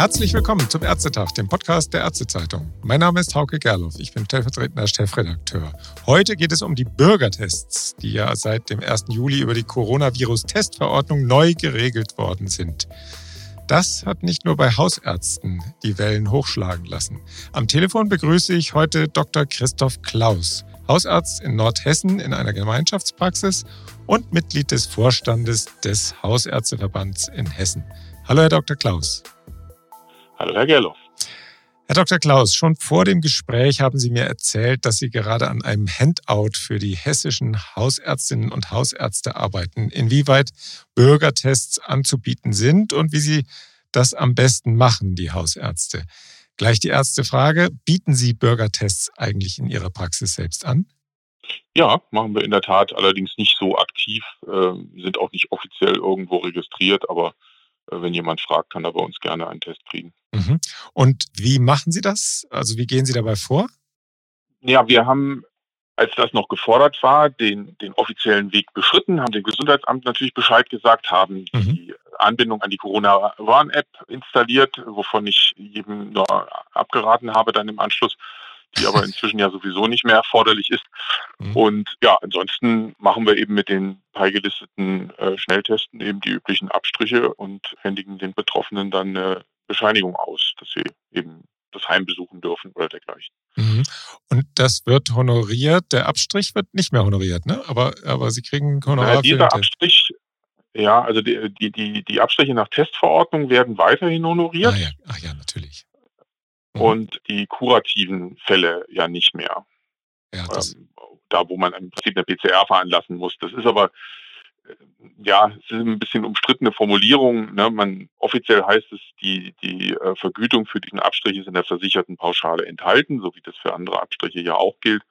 Herzlich willkommen zum Ärztetag, dem Podcast der Ärztezeitung. Mein Name ist Hauke Gerloff, ich bin stellvertretender Chefredakteur. Heute geht es um die Bürgertests, die ja seit dem 1. Juli über die Coronavirus-Testverordnung neu geregelt worden sind. Das hat nicht nur bei Hausärzten die Wellen hochschlagen lassen. Am Telefon begrüße ich heute Dr. Christoph Klaus, Hausarzt in Nordhessen in einer Gemeinschaftspraxis und Mitglied des Vorstandes des Hausärzteverbands in Hessen. Hallo, Herr Dr. Klaus. Hallo, Herr Gerloff. Herr Dr. Klaus, schon vor dem Gespräch haben Sie mir erzählt, dass Sie gerade an einem Handout für die hessischen Hausärztinnen und Hausärzte arbeiten, inwieweit Bürgertests anzubieten sind und wie Sie das am besten machen, die Hausärzte. Gleich die erste Frage, bieten Sie Bürgertests eigentlich in Ihrer Praxis selbst an? Ja, machen wir in der Tat allerdings nicht so aktiv, äh, sind auch nicht offiziell irgendwo registriert, aber wenn jemand fragt, kann er bei uns gerne einen Test kriegen. Mhm. Und wie machen Sie das? Also wie gehen Sie dabei vor? Ja, wir haben, als das noch gefordert war, den, den offiziellen Weg beschritten, haben dem Gesundheitsamt natürlich Bescheid gesagt, haben mhm. die Anbindung an die Corona-Warn-App installiert, wovon ich jedem nur abgeraten habe dann im Anschluss die aber inzwischen ja sowieso nicht mehr erforderlich ist. Mhm. Und ja, ansonsten machen wir eben mit den beigelisteten äh, Schnelltesten eben die üblichen Abstriche und händigen den Betroffenen dann eine Bescheinigung aus, dass sie eben das Heim besuchen dürfen oder dergleichen. Mhm. Und das wird honoriert. Der Abstrich wird nicht mehr honoriert, ne? Aber, aber Sie kriegen Honorar ja, dieser Abstrich, ja, also die, die, die, die Abstriche nach Testverordnung werden weiterhin honoriert. Ah, ja. Ach ja, natürlich. Mhm. und die kurativen Fälle ja nicht mehr. Ja, ähm, da, wo man im Prinzip eine PCR veranlassen muss. Das ist aber, äh, ja, es ist ein bisschen umstrittene Formulierung. Ne? Man, offiziell heißt es, die, die äh, Vergütung für diesen Abstrich ist in der versicherten Pauschale enthalten, so wie das für andere Abstriche ja auch gilt.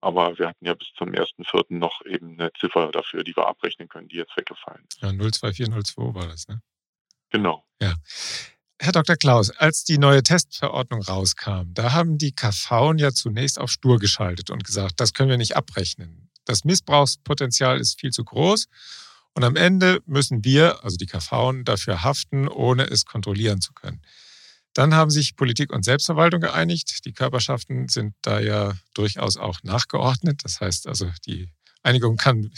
Aber wir hatten ja bis zum 1.4. noch eben eine Ziffer dafür, die wir abrechnen können, die jetzt weggefallen ist. Ja, 02402 war das, ne? Genau. Ja. Herr Dr. Klaus, als die neue Testverordnung rauskam, da haben die KV ja zunächst auf stur geschaltet und gesagt, das können wir nicht abrechnen. Das Missbrauchspotenzial ist viel zu groß und am Ende müssen wir, also die KV, dafür haften, ohne es kontrollieren zu können. Dann haben sich Politik und Selbstverwaltung geeinigt. Die Körperschaften sind da ja durchaus auch nachgeordnet. Das heißt also, die Einigung kann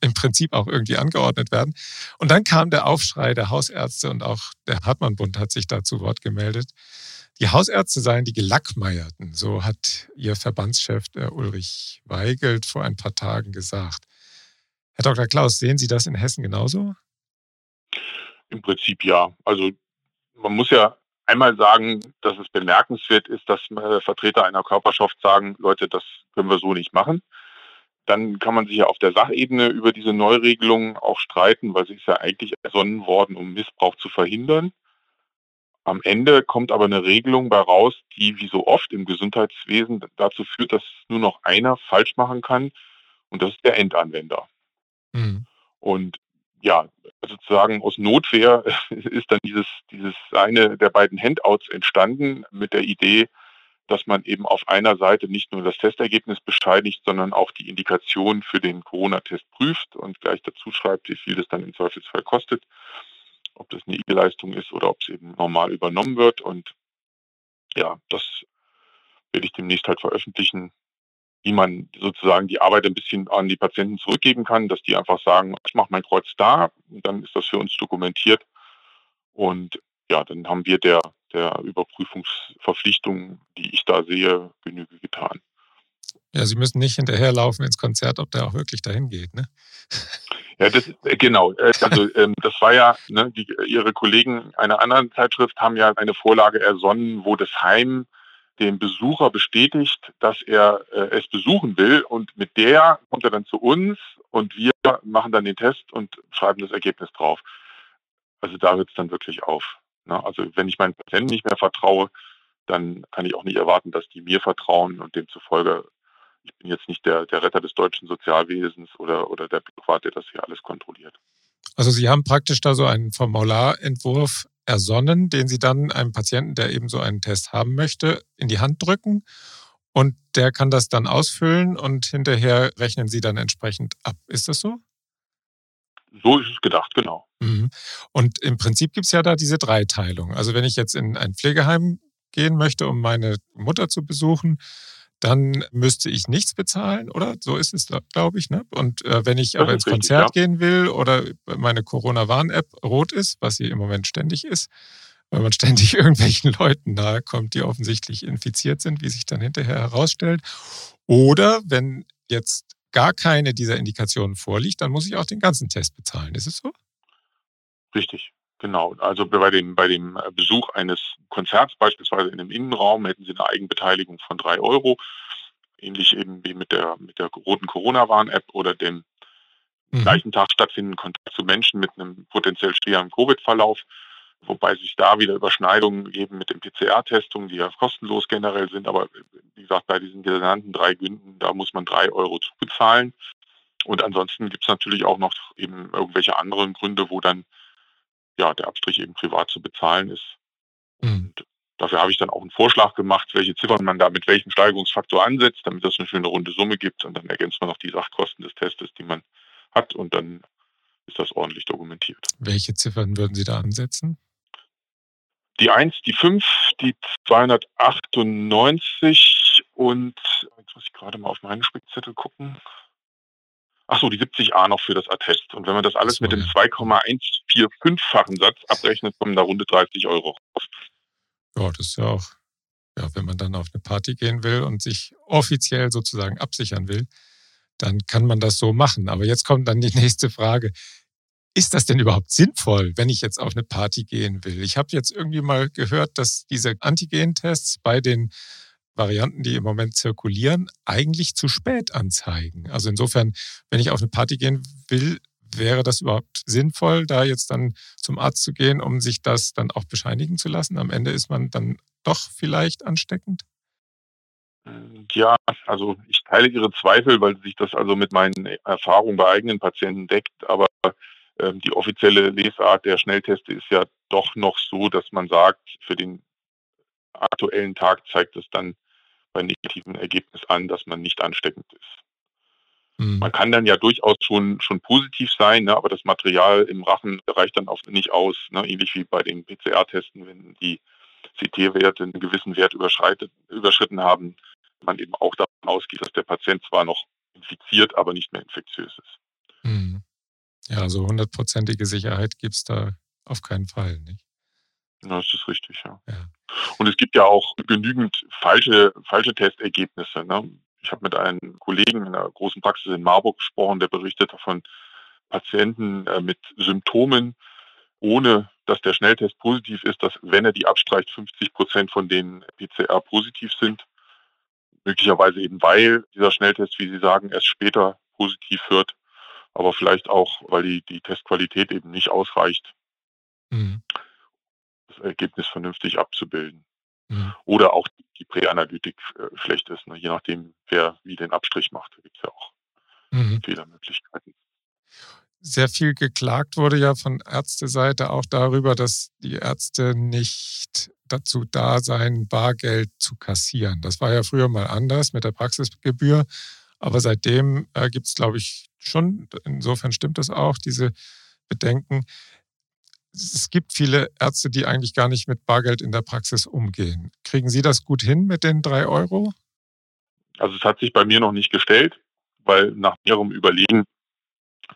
im Prinzip auch irgendwie angeordnet werden. Und dann kam der Aufschrei der Hausärzte und auch der Hartmann-Bund hat sich da zu Wort gemeldet. Die Hausärzte seien die Gelackmeierten, so hat ihr Verbandschef der Ulrich Weigelt vor ein paar Tagen gesagt. Herr Dr. Klaus, sehen Sie das in Hessen genauso? Im Prinzip ja. Also man muss ja einmal sagen, dass es bemerkenswert ist, dass Vertreter einer Körperschaft sagen, Leute, das können wir so nicht machen. Dann kann man sich ja auf der Sachebene über diese Neuregelung auch streiten, weil sie ist ja eigentlich ersonnen worden, um Missbrauch zu verhindern. Am Ende kommt aber eine Regelung bei raus, die wie so oft im Gesundheitswesen dazu führt, dass nur noch einer falsch machen kann und das ist der Endanwender. Mhm. Und ja, sozusagen aus Notwehr ist dann dieses, dieses eine der beiden Handouts entstanden mit der Idee, dass man eben auf einer Seite nicht nur das Testergebnis bescheinigt, sondern auch die Indikation für den Corona-Test prüft und gleich dazu schreibt, wie viel das dann im Zweifelsfall kostet, ob das eine IG-Leistung ist oder ob es eben normal übernommen wird. Und ja, das werde ich demnächst halt veröffentlichen, wie man sozusagen die Arbeit ein bisschen an die Patienten zurückgeben kann, dass die einfach sagen, ich mache mein Kreuz da, und dann ist das für uns dokumentiert. Und ja, dann haben wir der, der Überprüfungsverpflichtung, die ich da sehe, Genüge getan. Ja, Sie müssen nicht hinterherlaufen ins Konzert, ob der auch wirklich dahin geht, ne? Ja, das, äh, genau. Äh, also ähm, das war ja, ne, die, Ihre Kollegen einer anderen Zeitschrift haben ja eine Vorlage ersonnen, wo das Heim dem Besucher bestätigt, dass er äh, es besuchen will und mit der kommt er dann zu uns und wir machen dann den Test und schreiben das Ergebnis drauf. Also da hört es dann wirklich auf. Ne? Also wenn ich meinen Patienten nicht mehr vertraue, dann kann ich auch nicht erwarten, dass die mir vertrauen und demzufolge, ich bin jetzt nicht der, der Retter des deutschen Sozialwesens oder, oder der Bürokrat, der das hier alles kontrolliert. Also Sie haben praktisch da so einen Formularentwurf ersonnen, den Sie dann einem Patienten, der eben so einen Test haben möchte, in die Hand drücken und der kann das dann ausfüllen und hinterher rechnen Sie dann entsprechend ab. Ist das so? So ist es gedacht, genau. Mhm. Und im Prinzip gibt es ja da diese Dreiteilung. Also wenn ich jetzt in ein Pflegeheim gehen möchte, um meine Mutter zu besuchen, dann müsste ich nichts bezahlen, oder? So ist es, glaube ich. Ne? Und äh, wenn ich das aber ins richtig, Konzert ja. gehen will oder meine Corona-Warn-App rot ist, was sie im Moment ständig ist, weil man ständig irgendwelchen Leuten nahe kommt, die offensichtlich infiziert sind, wie sich dann hinterher herausstellt. Oder wenn jetzt gar keine dieser Indikationen vorliegt, dann muss ich auch den ganzen Test bezahlen. Ist es so? Richtig. Genau, also bei dem, bei dem Besuch eines Konzerts beispielsweise in einem Innenraum hätten Sie eine Eigenbeteiligung von drei Euro, ähnlich eben wie mit der, mit der roten Corona-Warn-App oder dem mhm. gleichen Tag stattfindenden Kontakt zu Menschen mit einem potenziell schweren Covid-Verlauf, wobei sich da wieder Überschneidungen geben mit den PCR-Testungen, die ja kostenlos generell sind, aber wie gesagt, bei diesen genannten drei Gründen, da muss man drei Euro zubezahlen. Und ansonsten gibt es natürlich auch noch eben irgendwelche anderen Gründe, wo dann ja, der Abstrich eben privat zu bezahlen ist. Mhm. Und dafür habe ich dann auch einen Vorschlag gemacht, welche Ziffern man da mit welchem Steigerungsfaktor ansetzt, damit das eine schöne runde Summe gibt. Und dann ergänzt man noch die Sachkosten des Testes, die man hat. Und dann ist das ordentlich dokumentiert. Welche Ziffern würden Sie da ansetzen? Die 1, die 5, die 298 und jetzt muss ich gerade mal auf meinen Spickzettel gucken. Ach so, die 70a noch für das Attest. Und wenn man das alles so, mit dem 2,145-fachen Satz abrechnet, kommen da runde 30 Euro raus. Ja, das ist ja auch, ja, wenn man dann auf eine Party gehen will und sich offiziell sozusagen absichern will, dann kann man das so machen. Aber jetzt kommt dann die nächste Frage. Ist das denn überhaupt sinnvoll, wenn ich jetzt auf eine Party gehen will? Ich habe jetzt irgendwie mal gehört, dass diese Antigen-Tests bei den Varianten, die im Moment zirkulieren, eigentlich zu spät anzeigen. Also insofern, wenn ich auf eine Party gehen will, wäre das überhaupt sinnvoll, da jetzt dann zum Arzt zu gehen, um sich das dann auch bescheinigen zu lassen? Am Ende ist man dann doch vielleicht ansteckend? Ja, also ich teile Ihre Zweifel, weil sich das also mit meinen Erfahrungen bei eigenen Patienten deckt. Aber die offizielle Lesart der Schnellteste ist ja doch noch so, dass man sagt, für den aktuellen Tag zeigt es dann bei negativem Ergebnis an, dass man nicht ansteckend ist. Mhm. Man kann dann ja durchaus schon, schon positiv sein, ne, aber das Material im Rachen reicht dann oft nicht aus. Ne, ähnlich wie bei den PCR-Testen, wenn die CT-Werte einen gewissen Wert überschritten haben, man eben auch davon ausgeht, dass der Patient zwar noch infiziert, aber nicht mehr infektiös ist. Mhm. Ja, also hundertprozentige Sicherheit gibt es da auf keinen Fall, nicht? Das ist richtig, ja. ja. Und es gibt ja auch genügend falsche, falsche Testergebnisse. Ne? Ich habe mit einem Kollegen in einer großen Praxis in Marburg gesprochen, der berichtet von Patienten äh, mit Symptomen, ohne dass der Schnelltest positiv ist, dass wenn er die abstreicht, 50 Prozent von denen PCR positiv sind. Möglicherweise eben, weil dieser Schnelltest, wie Sie sagen, erst später positiv wird, aber vielleicht auch, weil die, die Testqualität eben nicht ausreicht. Mhm das Ergebnis vernünftig abzubilden. Mhm. Oder auch die Präanalytik äh, schlecht ist, ne? je nachdem, wer wie den Abstrich macht. Da gibt es ja auch mhm. Fehlermöglichkeiten. Sehr viel geklagt wurde ja von Ärzteseite auch darüber, dass die Ärzte nicht dazu da seien, Bargeld zu kassieren. Das war ja früher mal anders mit der Praxisgebühr. Aber seitdem äh, gibt es, glaube ich, schon, insofern stimmt das auch, diese Bedenken es gibt viele Ärzte, die eigentlich gar nicht mit Bargeld in der Praxis umgehen. Kriegen Sie das gut hin mit den drei Euro? Also es hat sich bei mir noch nicht gestellt, weil nach ihrem Überlegen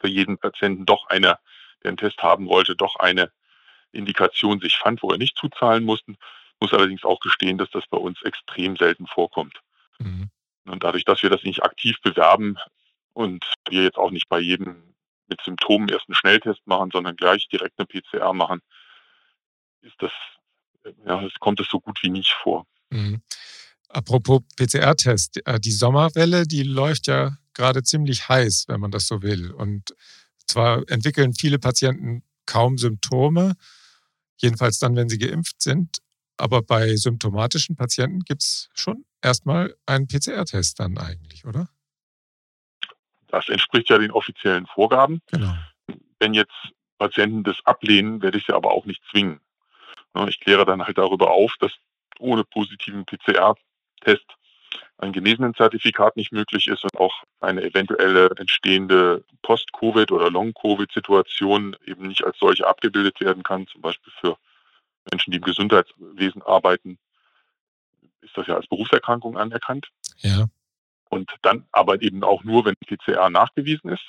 für jeden Patienten doch einer, der einen Test haben wollte, doch eine Indikation sich fand, wo er nicht zuzahlen musste. Muss allerdings auch gestehen, dass das bei uns extrem selten vorkommt. Mhm. Und dadurch, dass wir das nicht aktiv bewerben und wir jetzt auch nicht bei jedem mit Symptomen erst einen Schnelltest machen, sondern gleich direkt eine PCR machen, ist das, ja, es kommt es so gut wie nicht vor. Mhm. Apropos PCR-Test, äh, die Sommerwelle, die läuft ja gerade ziemlich heiß, wenn man das so will. Und zwar entwickeln viele Patienten kaum Symptome, jedenfalls dann, wenn sie geimpft sind. Aber bei symptomatischen Patienten gibt es schon erstmal einen PCR-Test dann eigentlich, oder? Das entspricht ja den offiziellen Vorgaben. Genau. Wenn jetzt Patienten das ablehnen, werde ich sie aber auch nicht zwingen. Ich kläre dann halt darüber auf, dass ohne positiven PCR-Test ein Genesenen-Zertifikat nicht möglich ist und auch eine eventuelle entstehende Post-Covid- oder Long-Covid-Situation eben nicht als solche abgebildet werden kann, zum Beispiel für Menschen, die im Gesundheitswesen arbeiten, ist das ja als Berufserkrankung anerkannt. Ja. Und dann aber eben auch nur, wenn PCR nachgewiesen ist.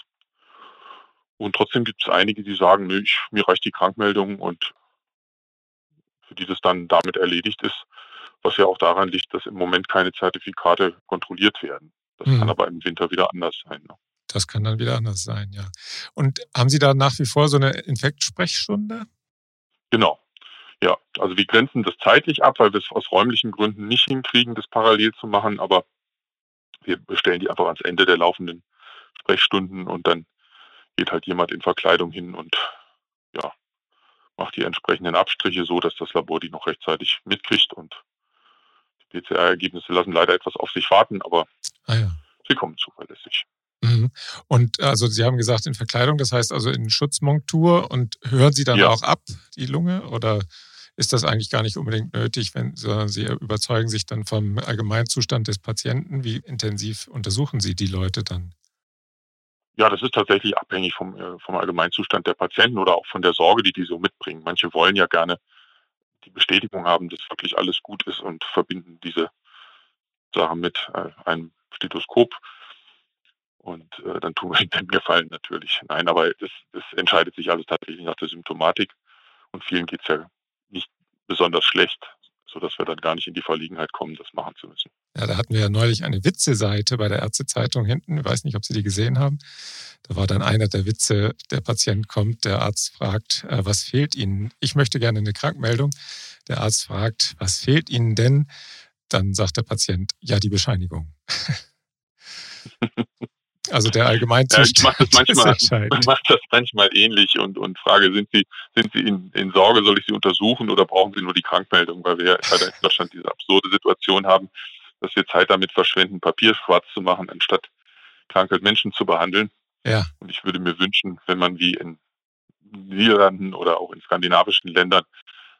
Und trotzdem gibt es einige, die sagen, nö, ich, mir reicht die Krankmeldung und für die das dann damit erledigt ist, was ja auch daran liegt, dass im Moment keine Zertifikate kontrolliert werden. Das mhm. kann aber im Winter wieder anders sein. Ne? Das kann dann wieder anders sein, ja. Und haben Sie da nach wie vor so eine Infektsprechstunde? Genau. Ja, also wir grenzen das zeitlich ab, weil wir es aus räumlichen Gründen nicht hinkriegen, das parallel zu machen, aber wir bestellen die einfach ans Ende der laufenden Sprechstunden und dann geht halt jemand in Verkleidung hin und ja, macht die entsprechenden Abstriche so, dass das Labor die noch rechtzeitig mitkriegt und die PCR-Ergebnisse lassen leider etwas auf sich warten, aber ah ja. sie kommen zuverlässig. Mhm. Und also Sie haben gesagt in Verkleidung, das heißt also in Schutzmontur und hören Sie dann ja. auch ab, die Lunge? Oder ist das eigentlich gar nicht unbedingt nötig, wenn Sie überzeugen sich dann vom Allgemeinzustand des Patienten? Wie intensiv untersuchen Sie die Leute dann? Ja, das ist tatsächlich abhängig vom, äh, vom Allgemeinzustand der Patienten oder auch von der Sorge, die die so mitbringen. Manche wollen ja gerne die Bestätigung haben, dass wirklich alles gut ist und verbinden diese Sache mit äh, einem Stethoskop. Und äh, dann tun wir ihnen den Gefallen natürlich. Nein, aber das, das entscheidet sich alles tatsächlich nach der Symptomatik. Und vielen geht es ja nicht besonders schlecht, sodass wir dann gar nicht in die Verlegenheit kommen, das machen zu müssen. Ja, da hatten wir ja neulich eine Witze-Seite bei der Ärztezeitung hinten. Ich weiß nicht, ob Sie die gesehen haben. Da war dann einer der Witze, der Patient kommt, der Arzt fragt, äh, was fehlt Ihnen? Ich möchte gerne eine Krankmeldung. Der Arzt fragt, was fehlt Ihnen denn? Dann sagt der Patient, ja, die Bescheinigung. Also der Allgemeinzustand. Ich mache das manchmal, mache das manchmal ähnlich und, und frage, sind Sie, sind Sie in, in Sorge, soll ich Sie untersuchen oder brauchen Sie nur die Krankmeldung? Weil wir halt in Deutschland diese absurde Situation haben, dass wir Zeit damit verschwenden, Papier schwarz zu machen, anstatt kranke Menschen zu behandeln. Ja. Und ich würde mir wünschen, wenn man wie in Niederlanden oder auch in skandinavischen Ländern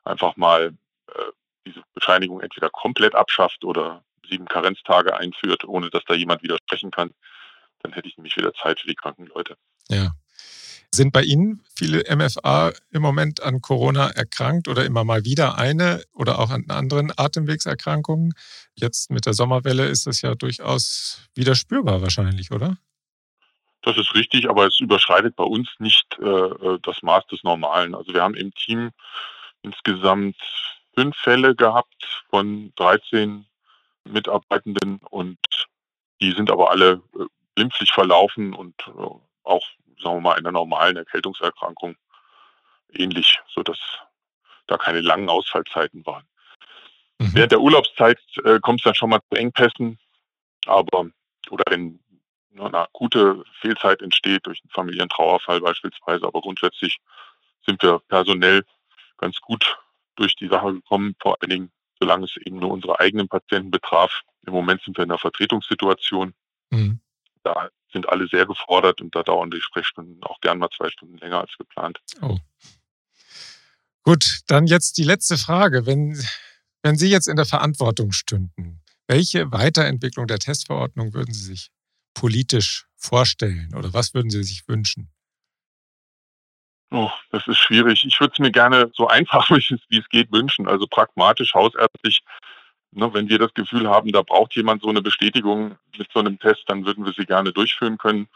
einfach mal äh, diese Bescheinigung entweder komplett abschafft oder sieben Karenztage einführt, ohne dass da jemand widersprechen kann, dann hätte ich nämlich wieder Zeit für die kranken Leute. Ja. Sind bei Ihnen viele MFA im Moment an Corona erkrankt oder immer mal wieder eine oder auch an anderen Atemwegserkrankungen? Jetzt mit der Sommerwelle ist das ja durchaus wieder spürbar wahrscheinlich, oder? Das ist richtig, aber es überschreitet bei uns nicht äh, äh das Maß des Normalen. Also wir haben im Team insgesamt fünf Fälle gehabt von 13 Mitarbeitenden und die sind aber alle äh, glimpflich verlaufen und äh, auch, sagen wir mal, einer normalen Erkältungserkrankung ähnlich, sodass da keine langen Ausfallzeiten waren. Mhm. Während der Urlaubszeit äh, kommt es dann schon mal zu Engpässen, aber oder wenn eine akute Fehlzeit entsteht durch einen familiären Trauerfall beispielsweise, aber grundsätzlich sind wir personell ganz gut durch die Sache gekommen, vor allen Dingen, solange es eben nur unsere eigenen Patienten betraf. Im Moment sind wir in einer Vertretungssituation. Mhm da sind alle sehr gefordert und da dauern die Sprechstunden auch gern mal zwei Stunden länger als geplant. Oh. Gut, dann jetzt die letzte Frage. Wenn, wenn Sie jetzt in der Verantwortung stünden, welche Weiterentwicklung der Testverordnung würden Sie sich politisch vorstellen oder was würden Sie sich wünschen? Oh, das ist schwierig. Ich würde es mir gerne so einfach wie es geht wünschen, also pragmatisch, hausärztlich Ne, wenn wir das Gefühl haben, da braucht jemand so eine Bestätigung mit so einem Test, dann würden wir sie gerne durchführen können,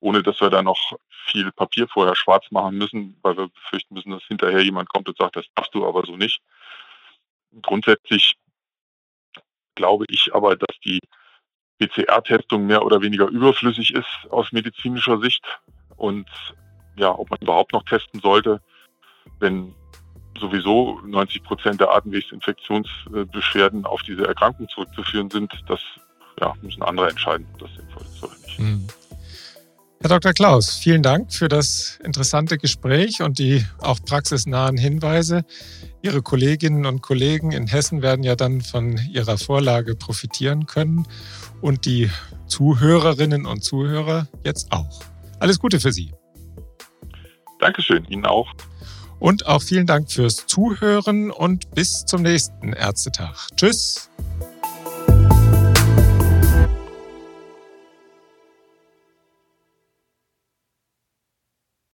ohne dass wir da noch viel Papier vorher schwarz machen müssen, weil wir befürchten müssen, dass hinterher jemand kommt und sagt, das darfst du aber so nicht. Grundsätzlich glaube ich aber, dass die PCR-Testung mehr oder weniger überflüssig ist aus medizinischer Sicht und ja, ob man überhaupt noch testen sollte, wenn sowieso 90 Prozent der Atemwegsinfektionsbeschwerden auf diese Erkrankung zurückzuführen sind, das ja, müssen andere entscheiden, ob das sinnvoll ist oder nicht. Mhm. Herr Dr. Klaus, vielen Dank für das interessante Gespräch und die auch praxisnahen Hinweise. Ihre Kolleginnen und Kollegen in Hessen werden ja dann von Ihrer Vorlage profitieren können und die Zuhörerinnen und Zuhörer jetzt auch. Alles Gute für Sie. Dankeschön, Ihnen auch. Und auch vielen Dank fürs Zuhören und bis zum nächsten Ärztetag. Tschüss.